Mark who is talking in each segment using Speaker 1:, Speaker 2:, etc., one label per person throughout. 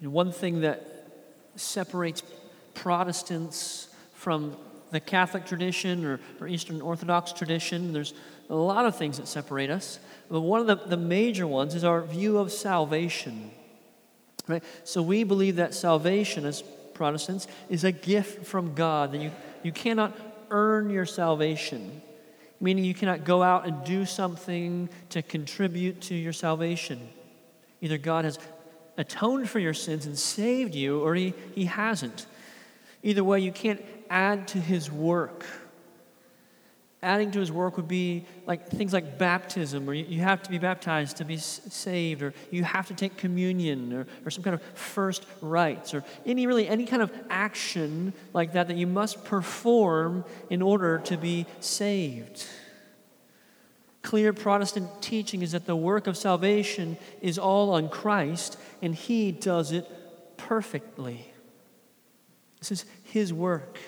Speaker 1: Know, one thing that separates Protestants from the Catholic tradition or, or Eastern Orthodox tradition, there's a lot of things that separate us. But one of the, the major ones is our view of salvation. Right? So we believe that salvation, as Protestants, is a gift from God, that you, you cannot earn your salvation, meaning you cannot go out and do something to contribute to your salvation. Either God has atoned for your sins and saved you, or He, he hasn't. Either way, you can't add to His work adding to his work would be like things like baptism, or you, have to be baptized to be saved, or you have to take communion, or, or some kind of first rites, or any really any kind of action like that that you must perform in order to be saved. Clear Protestant teaching is that the work of salvation is all on Christ, and He does it perfectly. This is His work.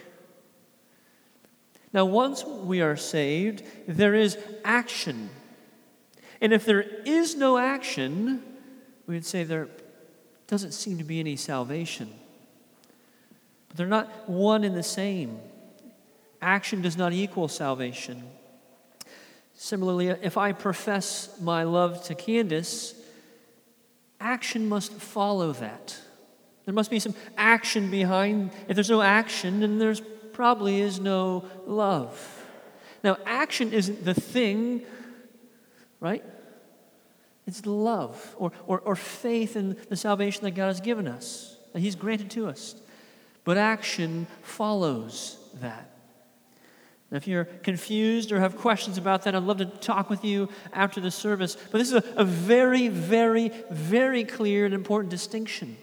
Speaker 1: Now, once we are saved, there is action. And if there is no action, we would say there doesn't seem to be any salvation. But they're not one and the same. Action does not equal salvation. Similarly, if I profess my love to Candace, action must follow that. There must be some action behind. If there's no action, then there's probably is no love. Now, action isn't the thing, right? It's love or, or, or faith in the salvation that God has given us, that He's granted to us. But action follows that. Now, if you're confused or have questions about that, I'd love to talk with you after the service. But this is a, a very, very, very clear and important distinction.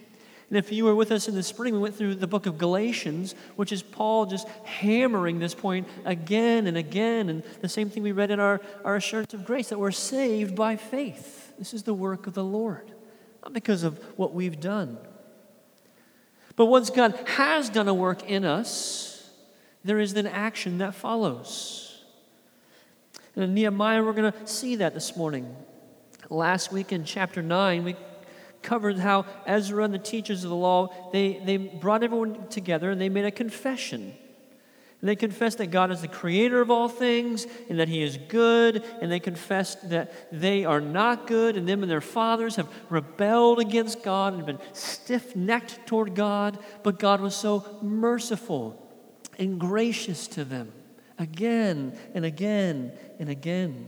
Speaker 1: And if you were with us in the spring, we went through the book of Galatians, which is Paul just hammering this point again and again. And the same thing we read in our, our assurance of grace that we're saved by faith. This is the work of the Lord, not because of what we've done. But once God has done a work in us, there is then action that follows. And in Nehemiah, we're going to see that this morning. Last week in chapter 9, we covered how Ezra and the teachers of the law, they, they brought everyone together and they made a confession. And they confessed that God is the creator of all things and that He is good. And they confessed that they are not good and them and their fathers have rebelled against God and been stiff necked toward God. But God was so merciful and gracious to them again and again and again.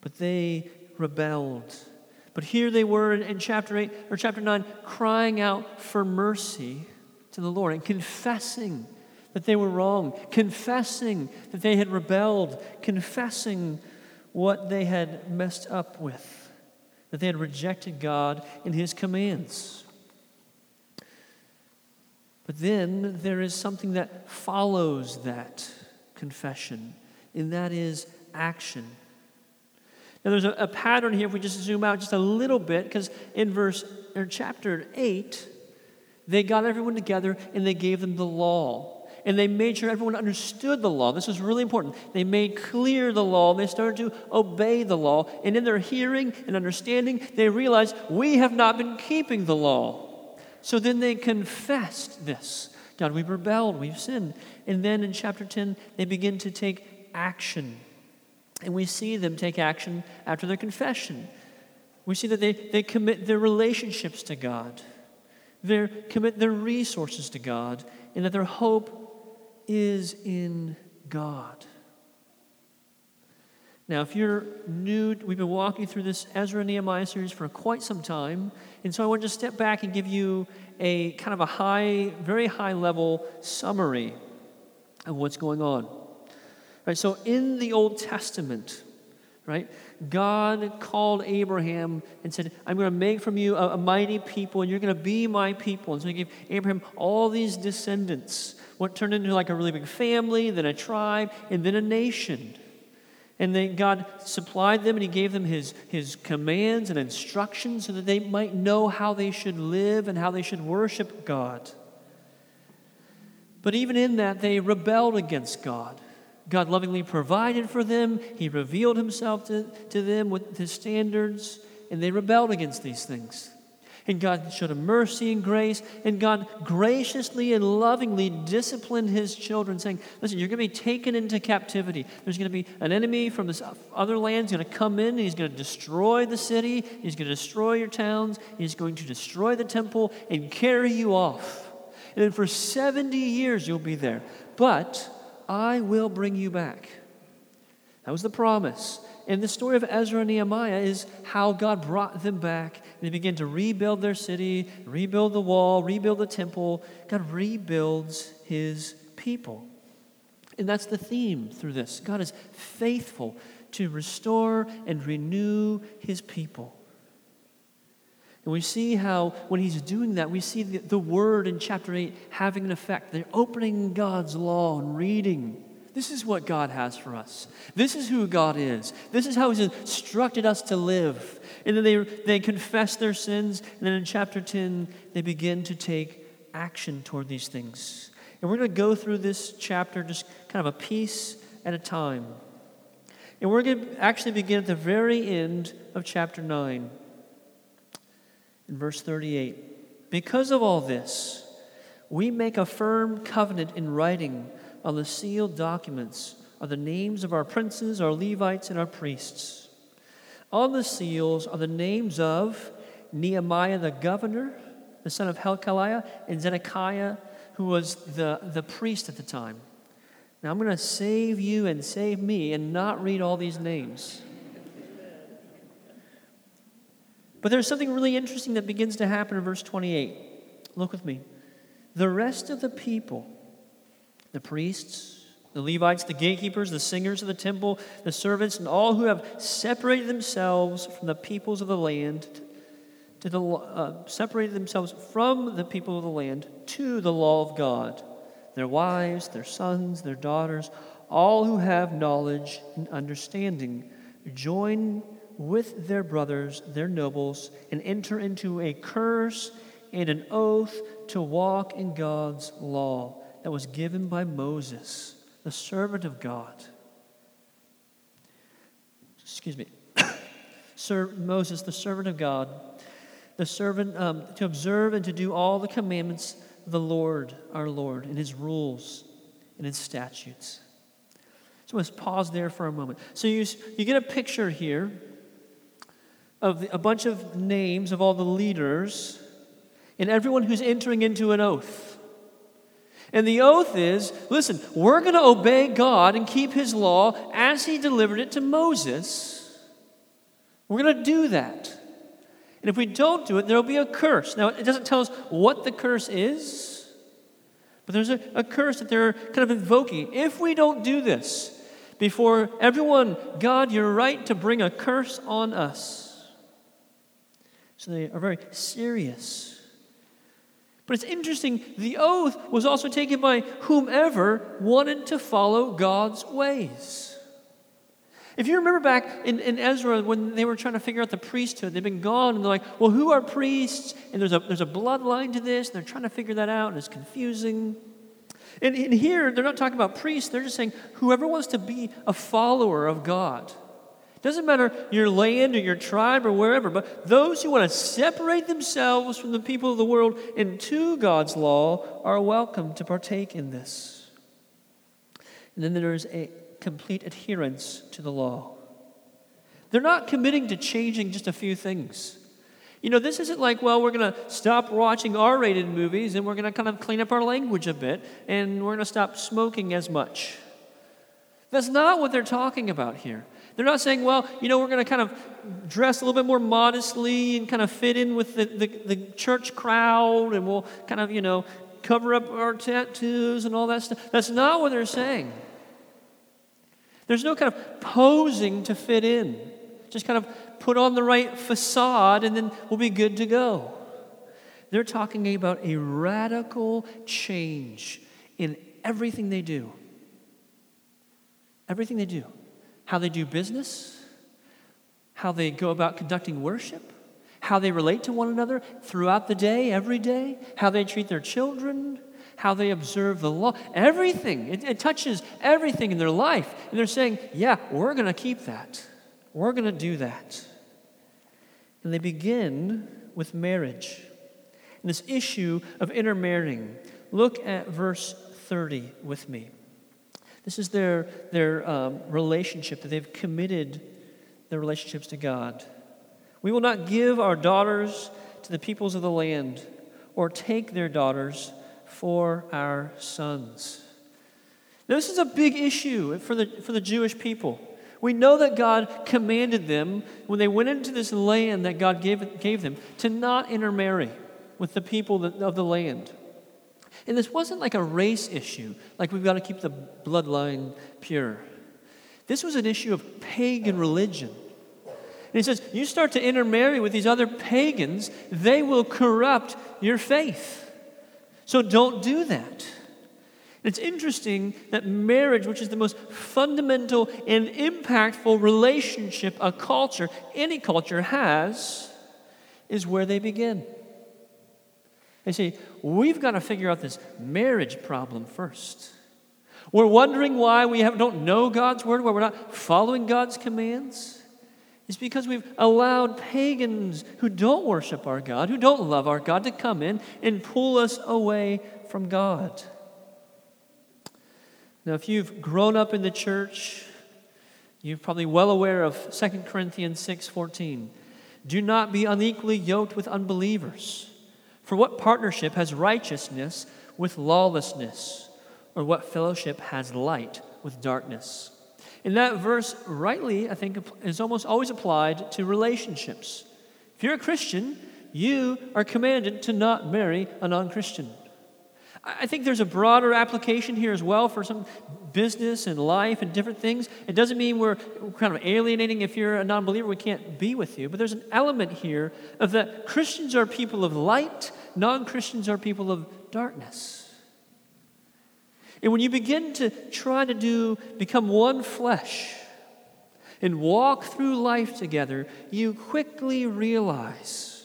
Speaker 1: But they rebelled. But here they were in chapter 8 or chapter 9 crying out for mercy to the Lord and confessing that they were wrong, confessing that they had rebelled, confessing what they had messed up with, that they had rejected God and His commands. But then there is something that follows that confession, and that is action. Now, there's a, a, pattern here if we just zoom out just a little bit, because in verse or chapter 8, they got everyone together and they gave them the law. And they made sure everyone understood the law. This was really important. They made clear the law and they started to obey the law. And in their hearing and understanding, they realized we have not been keeping the law. So then they confessed this God, we've rebelled, we've sinned. And then in chapter 10, they begin to take action. And we see them take action after their confession. We see that they, they commit their relationships to God, they commit their resources to God, and that their hope is in God. Now, if you're new, we've been walking through this Ezra Nehemiah series for quite some time. And so I want to just step back and give you a kind of a high, very high level summary of what's going on. Right, so in the Old Testament, right, God called Abraham and said, I'm going to make from you a, a mighty people, and you're going to be my people. And so he gave Abraham all these descendants, what turned into like a really big family, then a tribe, and then a nation. And then God supplied them and He gave them his, his commands and instructions so that they might know how they should live and how they should worship God. But even in that, they rebelled against God. God lovingly provided for them, He revealed Himself to, to them with His standards, and they rebelled against these things. And God showed him mercy and grace, and God graciously and lovingly disciplined his children, saying, Listen, you're going to be taken into captivity. There's going to be an enemy from this other land going to come in, and he's going to destroy the city, he's going to destroy your towns, he's going to destroy the temple, and carry you off. And then for 70 years you'll be there. But I will bring you back. That was the promise. And the story of Ezra and Nehemiah is how God brought them back. They begin to rebuild their city, rebuild the wall, rebuild the temple. God rebuilds his people. And that's the theme through this. God is faithful to restore and renew his people. And we see how, when he's doing that, we see the, the word in chapter 8 having an effect. They're opening God's law and reading this is what God has for us. This is who God is. This is how He's instructed us to live. And then they, they confess their sins. And then in chapter 10, they begin to take action toward these things. And we're going to go through this chapter just kind of a piece at a time. And we're going to actually begin at the very end of chapter 9, in verse 38. Because of all this, we make a firm covenant in writing on the sealed documents are the names of our princes, our Levites, and our priests. On the seals are the names of Nehemiah the governor, the son of Helkaliah, and Zedekiah, who was the, the priest at the time. Now I'm going to save you and save me and not read all these names. But there's something really interesting that begins to happen in verse 28. Look with me. The rest of the people the priests, the Levites, the gatekeepers, the singers of the temple, the servants, and all who have separated themselves from the peoples of the land, to the, uh, separated themselves from the people of the land to the law of God. Their wives, their sons, their daughters, all who have knowledge and understanding, join with their brothers, their nobles, and enter into a curse and an oath to walk in God's law that was given by Moses, the servant of God. Excuse me. Sir Moses, the servant of God, the servant um, to observe and to do all the commandments of the Lord, our Lord, and his rules and his statutes. So let's pause there for a moment. So you, you get a picture here of the, a bunch of names of all the leaders and everyone who's entering into an oath. And the oath is listen, we're going to obey God and keep his law as he delivered it to Moses. We're going to do that. And if we don't do it, there will be a curse. Now, it doesn't tell us what the curse is, but there's a, a curse that they're kind of invoking. If we don't do this before everyone, God, you're right to bring a curse on us. So they are very serious but it's interesting, the oath was also taken by whomever wanted to follow God's ways. If you remember back in, in Ezra when they were trying to figure out the priesthood, they've been gone and they're like, well, who are priests? And there's a, there's a bloodline to this, and they're trying to figure that out, and it's confusing. And, and here, they're not talking about priests, they're just saying whoever wants to be a follower of God. Doesn't matter your land or your tribe or wherever, but those who want to separate themselves from the people of the world into God's law are welcome to partake in this. And then there is a complete adherence to the law. They're not committing to changing just a few things. You know, this isn't like, well, we're going to stop watching R rated movies and we're going to kind of clean up our language a bit and we're going to stop smoking as much. That's not what they're talking about here. They're not saying, well, you know, we're going to kind of dress a little bit more modestly and kind of fit in with the, the, the church crowd and we'll kind of, you know, cover up our tattoos and all that stuff. That's not what they're saying. There's no kind of posing to fit in. Just kind of put on the right facade and then we'll be good to go. They're talking about a radical change in everything they do. Everything they do how they do business, how they go about conducting worship, how they relate to one another throughout the day, every day, how they treat their children, how they observe the law, everything. It, it touches everything in their life. And they're saying, yeah, we're going to keep that. We're going to do that. And they begin with marriage. And this issue of intermarrying. Look at verse 30 with me. This is their, their um, relationship that they've committed their relationships to God. We will not give our daughters to the peoples of the land or take their daughters for our sons. Now, this is a big issue for the, for the Jewish people. We know that God commanded them when they went into this land that God gave, gave them to not intermarry with the people of the land. And this wasn't like a race issue, like we've got to keep the bloodline pure. This was an issue of pagan religion. And he says, You start to intermarry with these other pagans, they will corrupt your faith. So don't do that. It's interesting that marriage, which is the most fundamental and impactful relationship a culture, any culture has, is where they begin. They say, we've got to figure out this marriage problem first. We're wondering why we have, don't know God's word, why we're not following God's commands. It's because we've allowed pagans who don't worship our God, who don't love our God, to come in and pull us away from God. Now, if you've grown up in the church, you're probably well aware of 2 Corinthians 6:14. Do not be unequally yoked with unbelievers. For what partnership has righteousness with lawlessness? Or what fellowship has light with darkness? In that verse, rightly, I think, is almost always applied to relationships. If you're a Christian, you are commanded to not marry a non Christian. I think there's a broader application here as well for some business and life and different things. It doesn't mean we're kind of alienating if you're a non believer, we can't be with you. But there's an element here of that Christians are people of light, non Christians are people of darkness. And when you begin to try to do, become one flesh and walk through life together, you quickly realize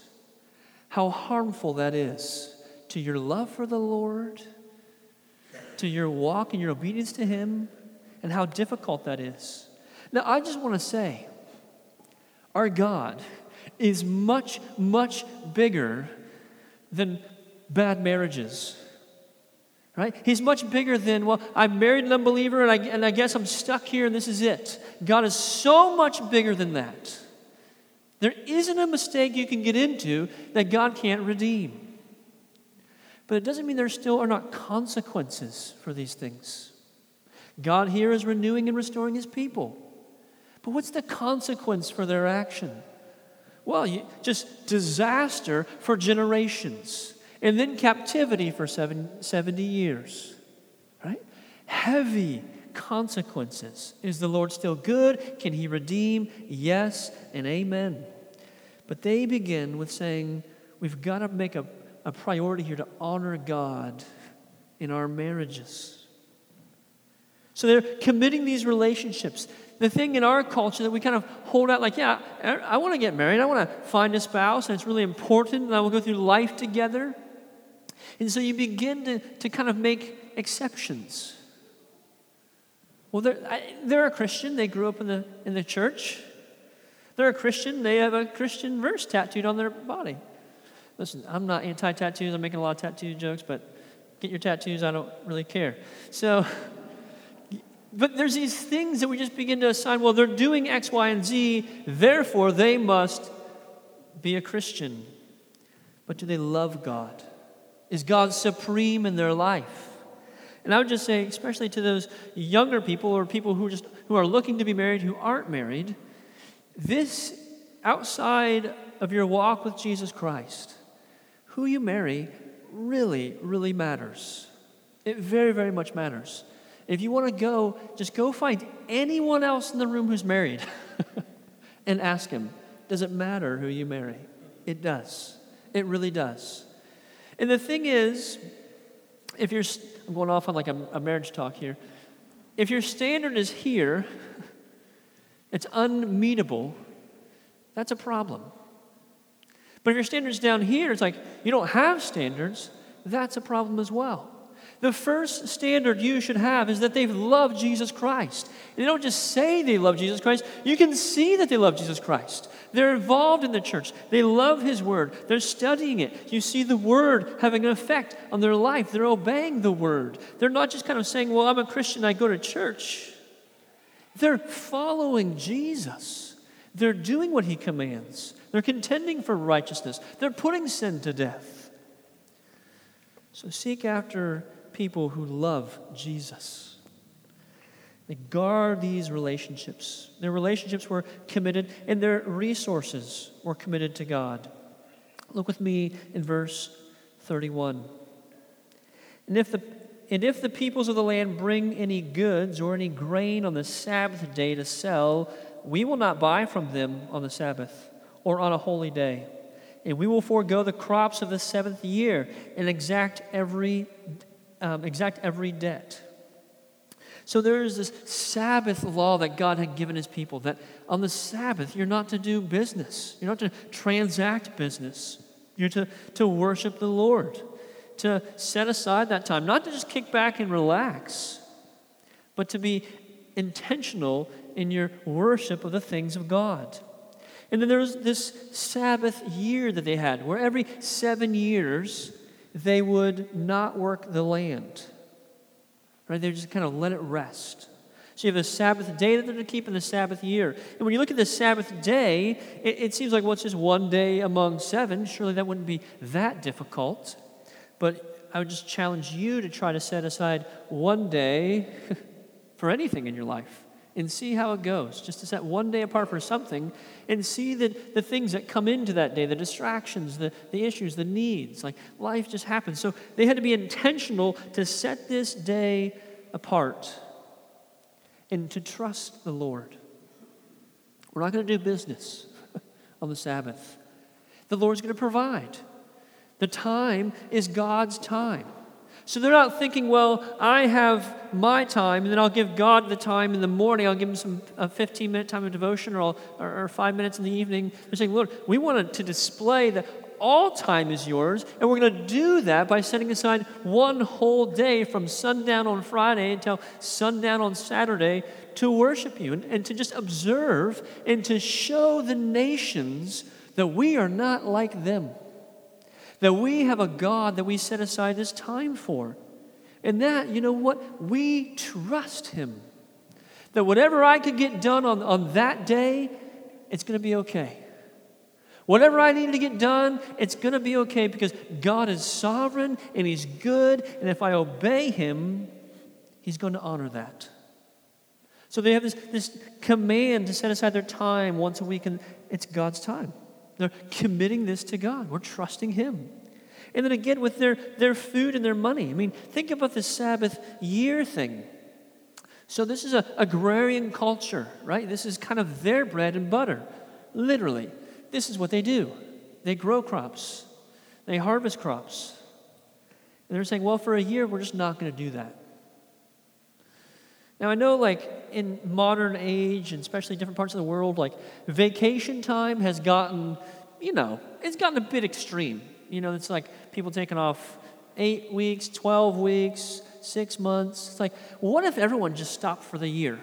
Speaker 1: how harmful that is to your love for the Lord, to your walk and your obedience to Him, and how difficult that is. Now, I just want to say, our God is much, much bigger than bad marriages. Right? He's much bigger than, well, I'm married an unbeliever and I, and I guess I'm stuck here and this is it. God is so much bigger than that. There isn't a mistake you can get into that God can't redeem. But it doesn't mean there still are not consequences for these things. God here is renewing and restoring his people. But what's the consequence for their action? Well, you, just disaster for generations, and then captivity for seven, 70 years. Right? Heavy consequences. Is the Lord still good? Can he redeem? Yes and amen. But they begin with saying, We've got to make a a priority here to honor God in our marriages. So they're committing these relationships. The thing in our culture that we kind of hold out, like, yeah, I want to get married, I want to find a spouse, and it's really important, and I will go through life together. And so you begin to, to kind of make exceptions. Well, they're, I, they're a Christian, they grew up in the, in the church. They're a Christian, they have a Christian verse tattooed on their body. Listen, I'm not anti tattoos. I'm making a lot of tattoo jokes, but get your tattoos. I don't really care. So, but there's these things that we just begin to assign well, they're doing X, Y, and Z, therefore they must be a Christian. But do they love God? Is God supreme in their life? And I would just say, especially to those younger people or people who just who are looking to be married who aren't married, this outside of your walk with Jesus Christ, who you marry really, really matters. It very, very much matters. If you want to go, just go find anyone else in the room who's married and ask him, does it matter who you marry? It does. It really does. And the thing is, if you're, I'm going off on like a, a marriage talk here. If your standard is here, it's unmeetable, that's a problem. If your standard's down here, it's like you don't have standards, that's a problem as well. The first standard you should have is that they've loved Jesus Christ. And they don't just say they love Jesus Christ, you can see that they love Jesus Christ. They're involved in the church. They love His Word. They're studying it. You see the Word having an effect on their life. They're obeying the Word. They're not just kind of saying, Well, I'm a Christian, I go to church. They're following Jesus. They're doing what He commands. They're contending for righteousness. They're putting sin to death. So seek after people who love Jesus. They guard these relationships. Their relationships were committed, and their resources were committed to God. Look with me in verse 31. And if the and if the peoples of the land bring any goods or any grain on the Sabbath day to sell, we will not buy from them on the Sabbath or on a holy day. And we will forego the crops of the seventh year and exact every um, exact every debt. So there is this Sabbath law that God had given his people that on the Sabbath, you're not to do business, you're not to transact business, you're to, to worship the Lord, to set aside that time, not to just kick back and relax, but to be intentional in your worship of the things of God. And then there was this Sabbath year that they had, where every seven years, they would not work the land. Right? They just kind of let it rest. So you have a Sabbath day that they're to keep in the Sabbath year. And when you look at the Sabbath day, it, it seems like, well, it's just one day among seven. Surely that wouldn't be that difficult. But I would just challenge you to try to set aside one day for anything in your life and see how it goes. Just to set one day apart for something and see the, the things that come into that day, the distractions, the, the issues, the needs. Like life just happens. So they had to be intentional to set this day apart and to trust the Lord. We're not going to do business on the Sabbath. The Lord's going to provide. The time is God's time. So they're not thinking, well, I have my time, and then I'll give God the time in the morning. I'll give him some a 15 minute time of devotion, or, or, or five minutes in the evening. They're saying, Lord, we want to display that all time is yours, and we're going to do that by setting aside one whole day from sundown on Friday until sundown on Saturday to worship you and, and to just observe and to show the nations that we are not like them that we have a God that we set aside this time for. And that, you know what? We trust Him. That whatever I could get done on, on that day, it's going to be okay. Whatever I need to get done, it's going to be okay because God is sovereign and He's good. And if I obey Him, He's going to honor that. So they have this, this command to set aside their time once a week, and it's God's time. They're committing this to God. We're trusting Him. And then again, with their, their food and their money. I mean, think about the Sabbath year thing. So, this is an agrarian culture, right? This is kind of their bread and butter. Literally, this is what they do they grow crops, they harvest crops. And they're saying, well, for a year, we're just not going to do that. Now, I know, like, in modern age, and especially different parts of the world, like, vacation time has gotten, you know, it's gotten a bit extreme. You know, it's like people taking off eight weeks, 12 weeks, six months. It's like, what if everyone just stopped for the year?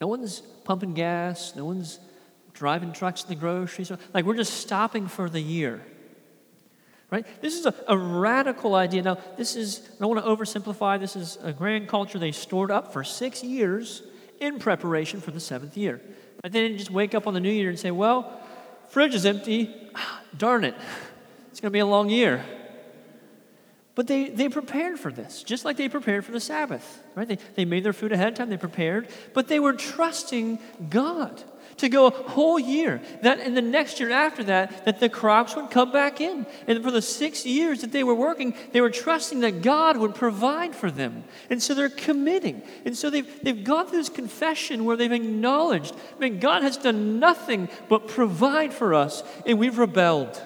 Speaker 1: No one's pumping gas, no one's driving trucks to the grocery store. Like, we're just stopping for the year. Right? This is a, a radical idea. Now, this is, I don't want to oversimplify, this is agrarian culture they stored up for six years in preparation for the seventh year. But they didn't just wake up on the new year and say, well, fridge is empty. Darn it. It's going to be a long year. But they, they prepared for this, just like they prepared for the Sabbath, right? They, they made their food ahead of time, they prepared, but they were trusting God to go a whole year. That in the next year after that, that the crops would come back in. And for the six years that they were working, they were trusting that God would provide for them. And so they're committing. And so they've, they've gone through this confession where they've acknowledged, I mean, God has done nothing but provide for us, and we've rebelled.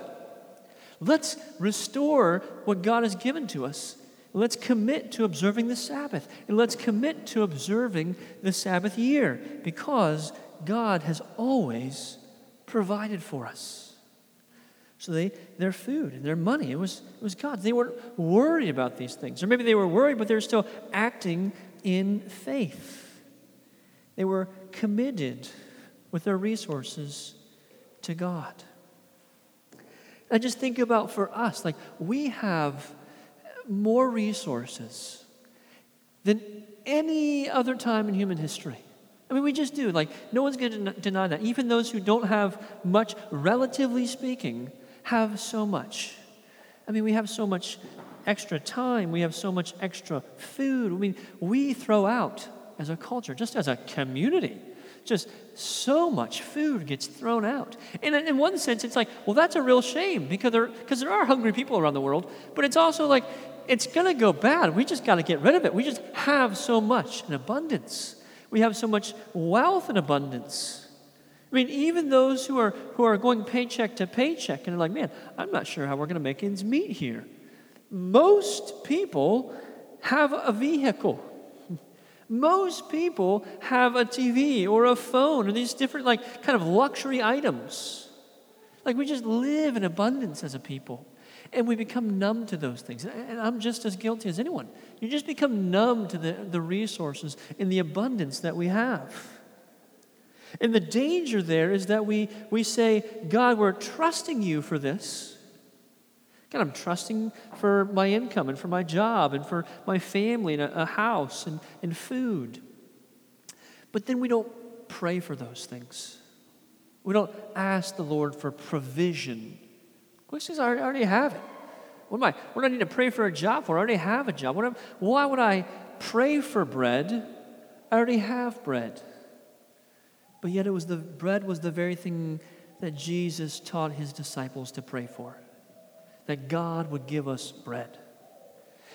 Speaker 1: Let's restore what God has given to us. Let's commit to observing the Sabbath. And let's commit to observing the Sabbath year because God has always provided for us. So they, their food and their money, it was, it was God. They weren't worried about these things. Or maybe they were worried, but they were still acting in faith. They were committed with their resources to God. I just think about for us, like we have more resources than any other time in human history. I mean, we just do. Like, no one's going to deny that. Even those who don't have much, relatively speaking, have so much. I mean, we have so much extra time, we have so much extra food. I mean, we throw out as a culture, just as a community, just so much food gets thrown out. And in one sense, it's like, well, that's a real shame because there, because there are hungry people around the world, but it's also like, it's going to go bad. We just got to get rid of it. We just have so much in abundance. We have so much wealth and abundance. I mean, even those who are, who are going paycheck to paycheck and are like, man, I'm not sure how we're going to make ends meet here. Most people have a vehicle. Most people have a TV or a phone or these different, like, kind of luxury items. Like, we just live in abundance as a people. And we become numb to those things. And I'm just as guilty as anyone. You just become numb to the, the resources and the abundance that we have. And the danger there is that we, we say, God, we're trusting you for this. God, I'm trusting for my income and for my job and for my family and a, a house and, and food. But then we don't pray for those things. We don't ask the Lord for provision. I already have it. What am I? What do I need to pray for a job for? I already have a job. What why would I pray for bread? I already have bread. But yet it was the bread was the very thing that Jesus taught his disciples to pray for. That God would give us bread.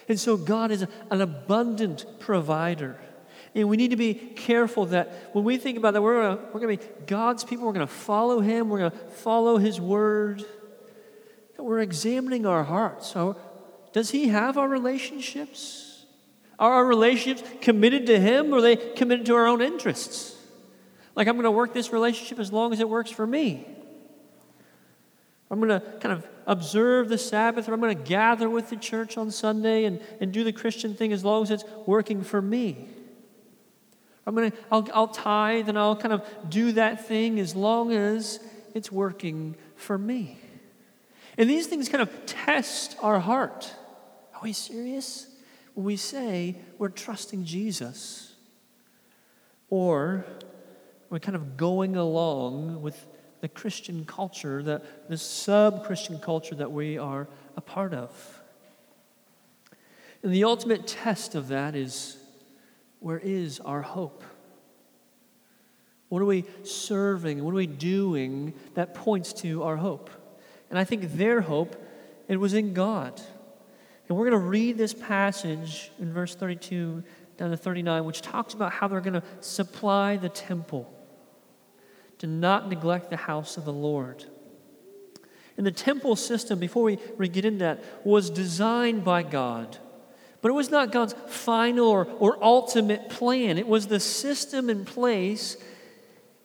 Speaker 1: And so God is an abundant provider. And we need to be careful that when we think about that, we're gonna, we're gonna be God's people, we're gonna follow Him, we're gonna follow His word. That we're examining our hearts. So, does He have our relationships? Are our relationships committed to Him or are they committed to our own interests? Like, I'm going to work this relationship as long as it works for me. I'm going to kind of observe the Sabbath, or I'm going to gather with the church on Sunday and, and do the Christian thing as long as it's working for me. I'm going to, I'll, I'll tithe and I'll kind of do that thing as long as it's working for me. And these things kind of test our heart. Are we serious? When we say we're trusting Jesus, or we're kind of going along with the Christian culture, the, the sub Christian culture that we are a part of. And the ultimate test of that is where is our hope? What are we serving? What are we doing that points to our hope? And I think their hope, it was in God. And we're going to read this passage in verse 32 down to 39, which talks about how they're going to supply the temple to not neglect the house of the Lord. And the temple system, before we, we get into that, was designed by God. But it was not God's final or, or ultimate plan. It was the system in place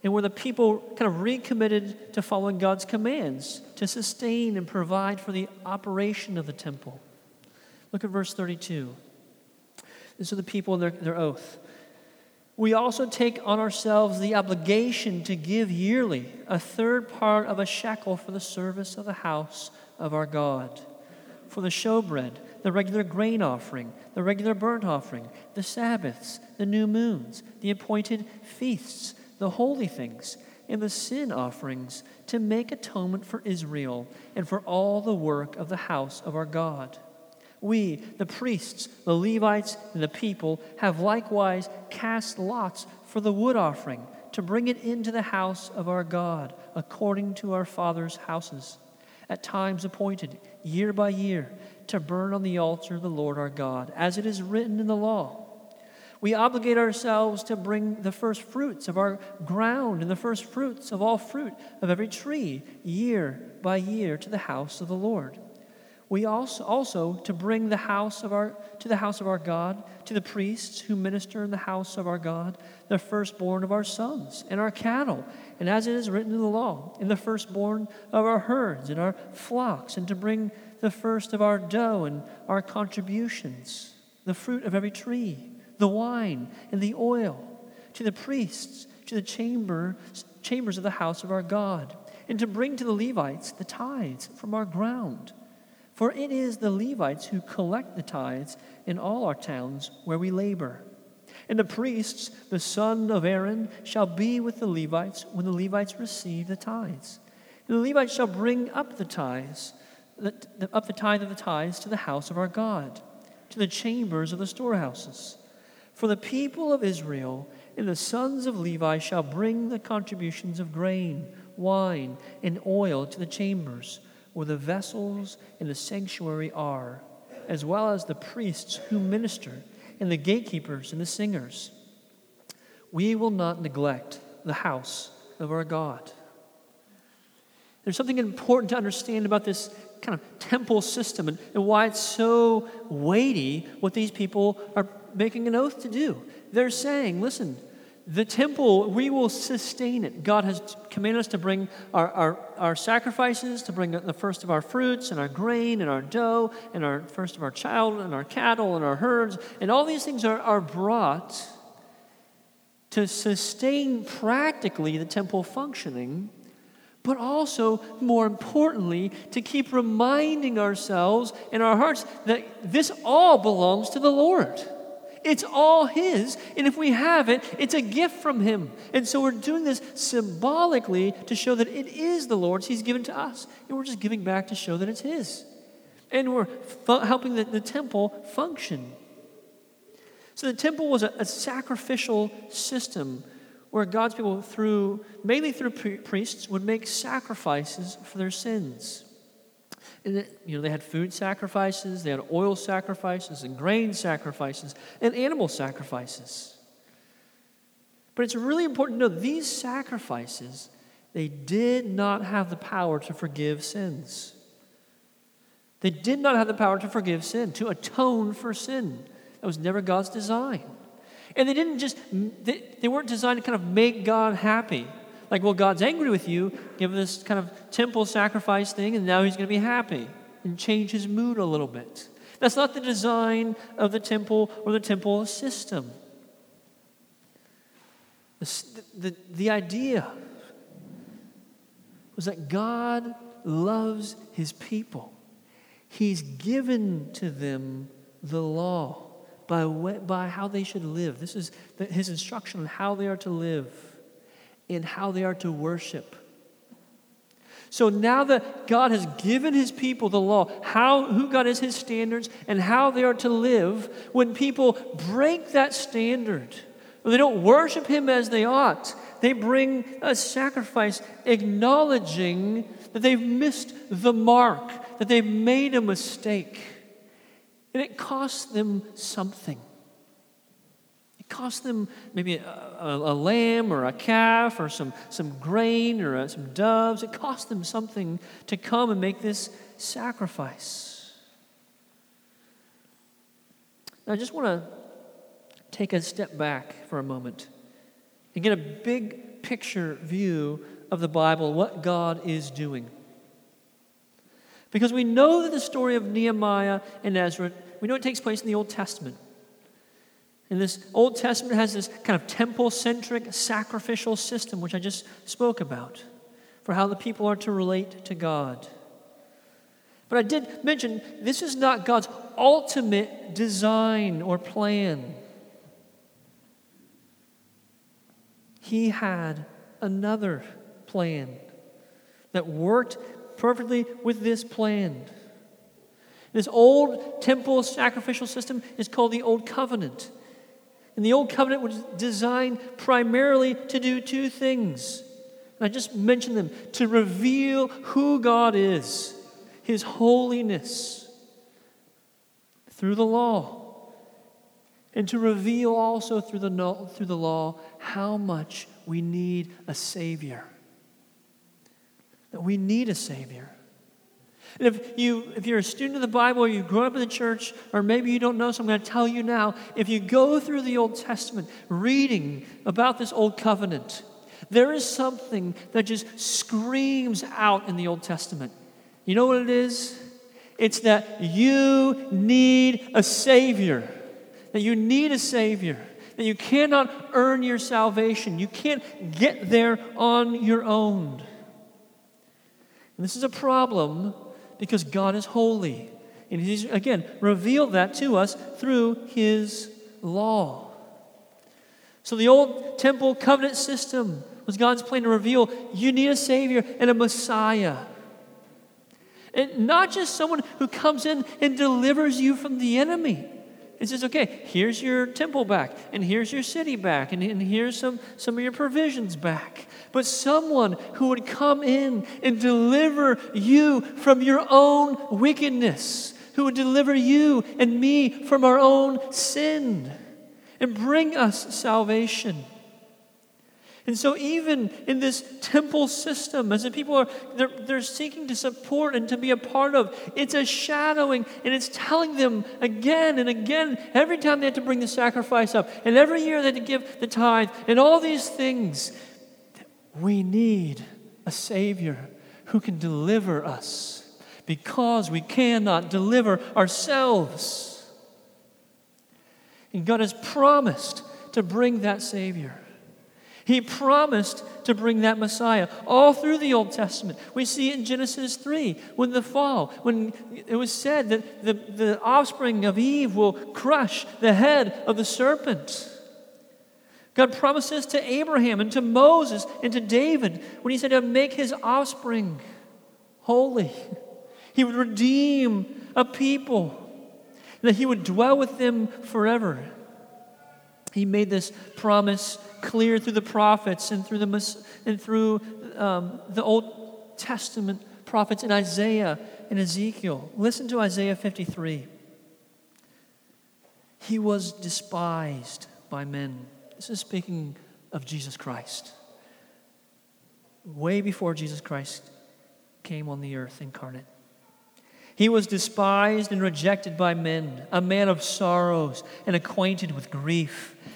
Speaker 1: and where the people kind of recommitted to following God's commands to sustain and provide for the operation of the temple. Look at verse 32. This is the people in their, their oath we also take on ourselves the obligation to give yearly a third part of a shekel for the service of the house of our God, for the showbread, the regular grain offering, the regular burnt offering, the Sabbaths, the new moons, the appointed feasts, the holy things, and the sin offerings, to make atonement for Israel and for all the work of the house of our God. We, the priests, the Levites, and the people, have likewise cast lots for the wood offering to bring it into the house of our God, according to our fathers' houses, at times appointed, year by year, to burn on the altar of the Lord our God, as it is written in the law. We obligate ourselves to bring the first fruits of our ground and the first fruits of all fruit of every tree, year by year, to the house of the Lord. We also, also to bring the house of our, to the house of our God, to the priests who minister in the house of our God, the firstborn of our sons and our cattle, and as it is written in the law, in the firstborn of our herds and our flocks, and to bring the first of our dough and our contributions, the fruit of every tree, the wine and the oil, to the priests, to the chamber, chambers of the house of our God, and to bring to the Levites the tithes from our ground for it is the Levites who collect the tithes in all our towns where we labor. And the priests, the son of Aaron, shall be with the Levites when the Levites receive the tithes. And the Levites shall bring up the tithes, up the tithe of the tithes to the house of our God, to the chambers of the storehouses. For the people of Israel and the sons of Levi shall bring the contributions of grain, wine, and oil to the chambers where the vessels in the sanctuary are, as well as the priests who minister, and the gatekeepers and the singers. We will not neglect the house of our God. There's something important to understand about this kind of temple system and, and why it's so weighty what these people are making an oath to do. They're saying, listen, the temple, we will sustain it. God has commanded us to bring our, our, our, sacrifices, to bring the first of our fruits and our grain and our dough and our first of our child and our cattle and our herds. And all these things are, are brought to sustain practically the temple functioning, but also, more importantly, to keep reminding ourselves in our hearts that this all belongs to the Lord. It's all His. And if we have it, it's a gift from Him. And so we're doing this symbolically to show that it is the Lord's He's given to us. And we're just giving back to show that it's His. And we're fu- helping the, the, temple function. So the temple was a, a sacrificial system where God's people, through mainly through priests, would make sacrifices for their sins. And it, you know, they had food sacrifices, they had oil sacrifices, and grain sacrifices, and animal sacrifices. But it's really important to know these sacrifices, they did not have the power to forgive sins. They did not have the power to forgive sin, to atone for sin. That was never God's design. And they didn't just, they, they weren't designed to kind of make God happy. Like, well, God's angry with you, give this kind of temple sacrifice thing, and now he's going to be happy and change his mood a little bit. That's not the design of the temple or the temple system. The, the, the idea was that God loves his people. He's given to them the law by, by how they should live. This is the, his instruction on how they are to live in how they are to worship. So now that God has given his people the law, how who God is his standards and how they are to live, when people break that standard, or they don't worship him as they ought, they bring a sacrifice acknowledging that they've missed the mark, that they've made a mistake. And it costs them something It cost them maybe a, a, a, lamb or a calf or some, some grain or a, some doves. It cost them something to come and make this sacrifice. Now, I just want to take a step back for a moment and get a big picture view of the Bible, what God is doing. Because we know that the story of Nehemiah and Ezra, we know it takes place in the Old Testament. And this Old Testament has this kind of temple centric sacrificial system, which I just spoke about, for how the people are to relate to God. But I did mention this is not God's ultimate design or plan. He had another plan that worked perfectly with this plan. This old temple sacrificial system is called the Old Covenant. And the Old Covenant was designed primarily to do two things. And I just mentioned them to reveal who God is, His holiness through the law, and to reveal also through the, through the law how much we need a Savior. That we need a Savior. And if, you, if you're a student of the Bible or you grew up in the church, or maybe you don't know, so I'm going to tell you now if you go through the Old Testament reading about this Old Covenant, there is something that just screams out in the Old Testament. You know what it is? It's that you need a Savior, that you need a Savior, that you cannot earn your salvation. You can't get there on your own. And this is a problem because God is holy. And He's, again, revealed that to us through His law. So the old temple covenant system was God's plan to reveal you need a Savior and a Messiah. And not just someone who comes in and delivers you from the enemy. It says, okay, here's your temple back, and here's your city back, and, and here's some, some of your provisions back. But someone who would come in and deliver you from your own wickedness, who would deliver you and me from our own sin and bring us salvation. And so, even in this temple system, as the people are they're, they're seeking to support and to be a part of, it's a shadowing and it's telling them again and again, every time they had to bring the sacrifice up, and every year they have to give the tithe, and all these things, we need a Savior who can deliver us because we cannot deliver ourselves. And God has promised to bring that Savior. He promised to bring that Messiah all through the Old Testament. We see it in Genesis 3 when the fall, when it was said that the, the offspring of Eve will crush the head of the serpent. God promises to Abraham and to Moses and to David when he said to make his offspring holy. He would redeem a people, that he would dwell with them forever. He made this promise clear through the prophets and through the, and through, um, the Old Testament prophets in Isaiah and Ezekiel. Listen to Isaiah 53. He was despised by men. This is speaking of Jesus Christ. Way before Jesus Christ came on the earth incarnate. He was despised and rejected by men, a man of sorrows and acquainted with grief,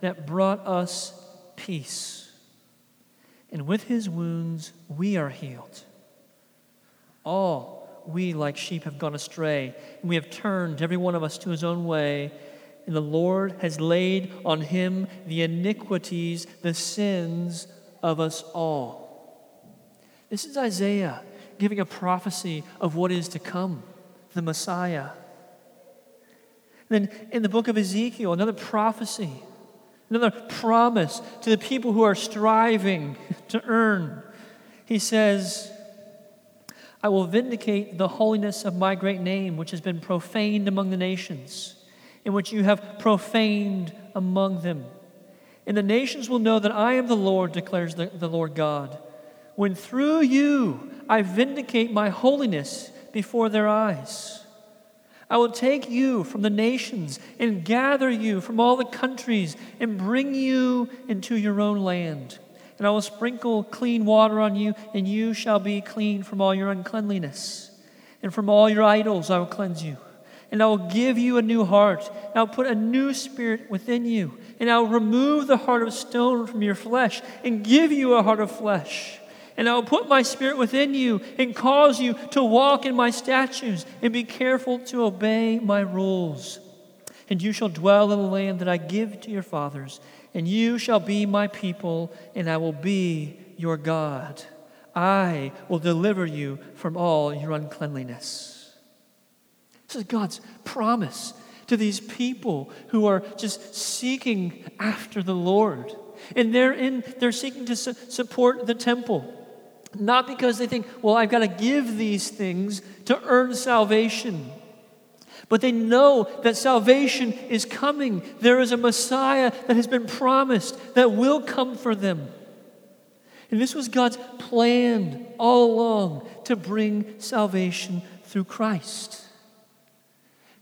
Speaker 1: that brought us peace. And with his wounds we are healed. All we like sheep have gone astray, and we have turned every one of us to his own way. And the Lord has laid on him the iniquities, the sins of us all. This is Isaiah giving a prophecy of what is to come, the Messiah. then in the book of Ezekiel, another prophecy, another promise to the people who are striving to earn. He says, I will vindicate the holiness of my great name, which has been profaned among the nations, in which you have profaned among them. And the nations will know that I am the Lord, declares the, the Lord God, when through you I vindicate my holiness before their eyes. I will take you from the nations and gather you from all the countries and bring you into your own land. And I will sprinkle clean water on you, and you shall be clean from all your uncleanliness. And from all your idols I will cleanse you. And I will give you a new heart. And I will put a new spirit within you. And I will remove the heart of stone from your flesh and give you a heart of flesh and I will put my spirit within you and cause you to walk in my statutes and be careful to obey my rules. And you shall dwell in the land that I give to your fathers, and you shall be my people, and I will be your God. I will deliver you from all your uncleanliness. This is God's promise to these people who are just seeking after the Lord. And they're, in, they're seeking to su- support the temple. Not because they think, well, I've got to give these things to earn salvation. But they know that salvation is coming. There is a Messiah that has been promised that will come for them. And this was God's plan all along to bring salvation through Christ.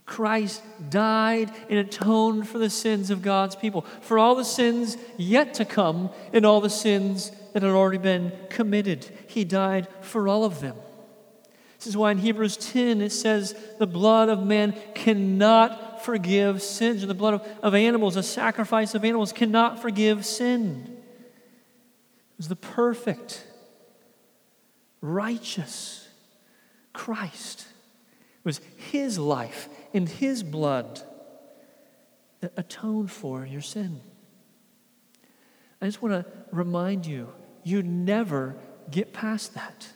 Speaker 1: Christ died and atoned for the sins of God's people, for all the sins yet to come and all the sins that had already been committed. He died for all of them. This is why in Hebrews 10 it says, The blood of man cannot forgive sins, the blood of, of animals, a sacrifice of animals, cannot forgive sin. It was the perfect, righteous Christ. It was his life and his blood that atoned for your sin. I just want to remind you you never get past that.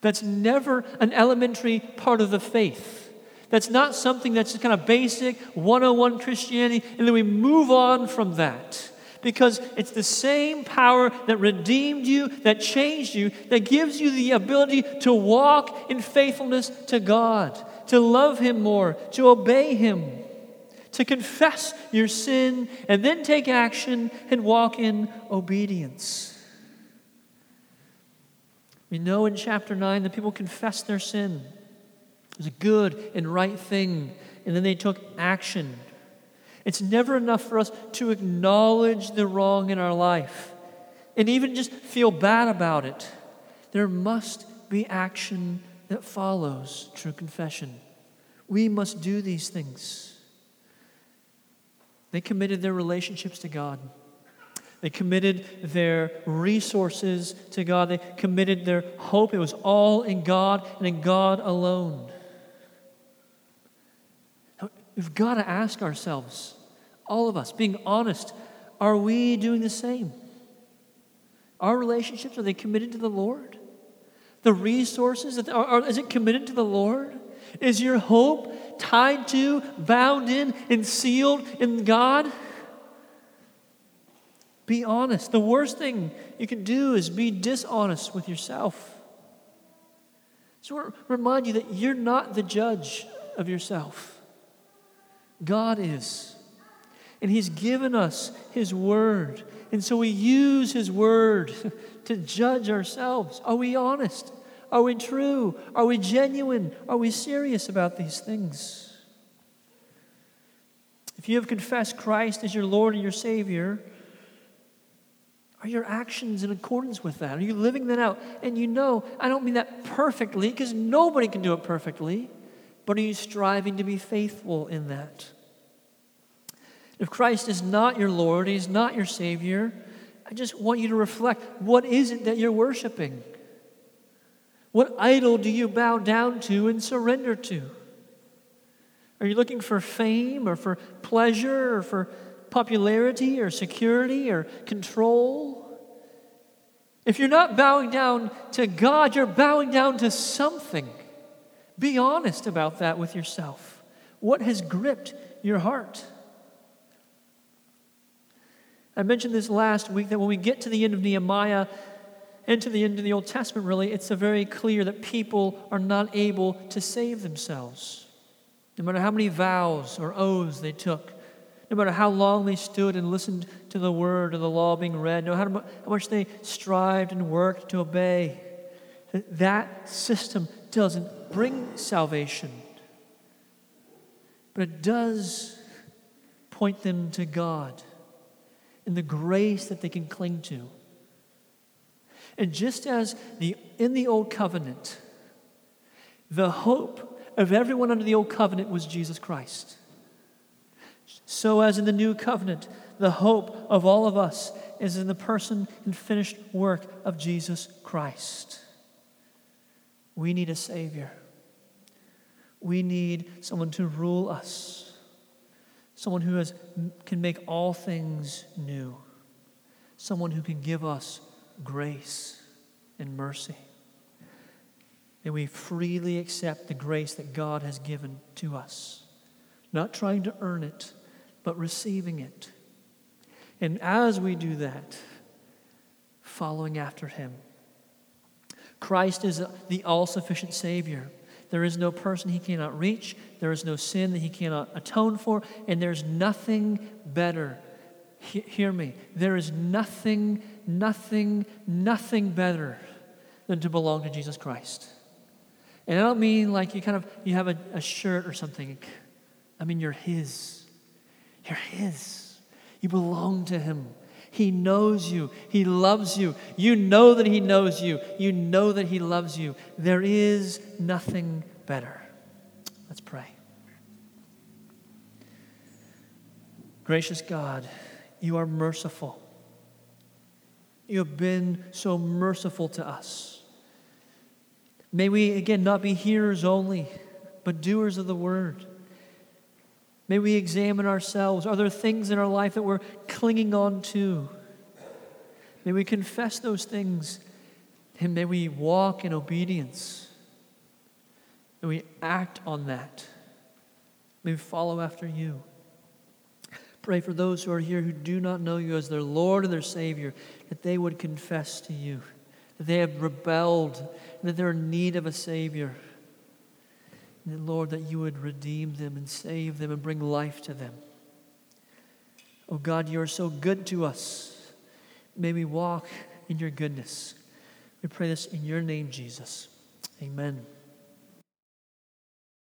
Speaker 1: That's never an elementary part of the faith. That's not something that's just kind of basic 101 Christianity, and then we move on from that. Because it's the same power that redeemed you, that changed you, that gives you the ability to walk in faithfulness to God, to love Him more, to obey Him, to confess your sin, and then take action and walk in obedience. We know in chapter 9 that people confessed their sin. It was a good and right thing, and then they took action. It's never enough for us to acknowledge the wrong in our life and even just feel bad about it. There must be action that follows true confession. We must do these things. They committed their relationships to God. They committed their resources to God. They committed their hope. It was all in God and in God alone. We've got to ask ourselves, all of us, being honest, are we doing the same? Our relationships, are they committed to the Lord? The resources, are, are, is it committed to the Lord? Is your hope tied to, bound in, and sealed in God? Be honest. The worst thing you can do is be dishonest with yourself. So remind you that you're not the judge of yourself. God is. And He's given us His Word. And so we use His Word to judge ourselves. Are we honest? Are we true? Are we genuine? Are we serious about these things? If you have confessed Christ as your Lord and your Savior, are your actions in accordance with that? Are you living that out? And you know, I don't mean that perfectly, because nobody can do it perfectly, but are you striving to be faithful in that? If Christ is not your Lord, He's not your Savior, I just want you to reflect what is it that you're worshiping? What idol do you bow down to and surrender to? Are you looking for fame or for pleasure or for popularity or security or control. If you're not bowing down to God, you're bowing down to something. Be honest about that with yourself. What has gripped your heart? I mentioned this last week that when we get to the end of Nehemiah and to the end of the Old Testament, really, it's very clear that people are not able to save themselves. No matter how many vows or oaths they took, no matter how long they stood and listened to the word of the law being read, no matter how much they strived and worked to obey, that system doesn't bring salvation. But it does point them to God and the grace that they can cling to. And just as the, in the Old Covenant, the hope of everyone under the Old Covenant was Jesus Christ. So, as in the new covenant, the hope of all of us is in the person and finished work of Jesus Christ. We need a Savior. We need someone to rule us, someone who has, can make all things new, someone who can give us grace and mercy. May we freely accept the grace that God has given to us, not trying to earn it but receiving it. And as we do that, following after Him, Christ is the all sufficient Savior. There is no person he cannot reach, there is no sin that he cannot atone for, and there's nothing better. He- hear me. There is nothing, nothing, nothing better than to belong to Jesus Christ. And I don't mean like you kind of you have a, a shirt or something. I mean you're his. You're his. You belong to him. He knows you. He loves you. You know that He knows you. You know that He loves you. There is nothing better. Let's pray. Gracious God, you are merciful. You have been so merciful to us. May we, again, not be hearers only, but doers of the word. May we examine ourselves. Are there things in our life that we're clinging on to? May we confess those things and may we walk in obedience. May we act on that. May we follow after you. Pray for those who are here who do not know you as their Lord and their Savior, that they would confess to you, that they have rebelled, that they're in need of a Savior. And Lord, that you would redeem them and save them and bring life to them. Oh God, you are so good to us. May we walk in your goodness. We pray this in your name, Jesus. Amen.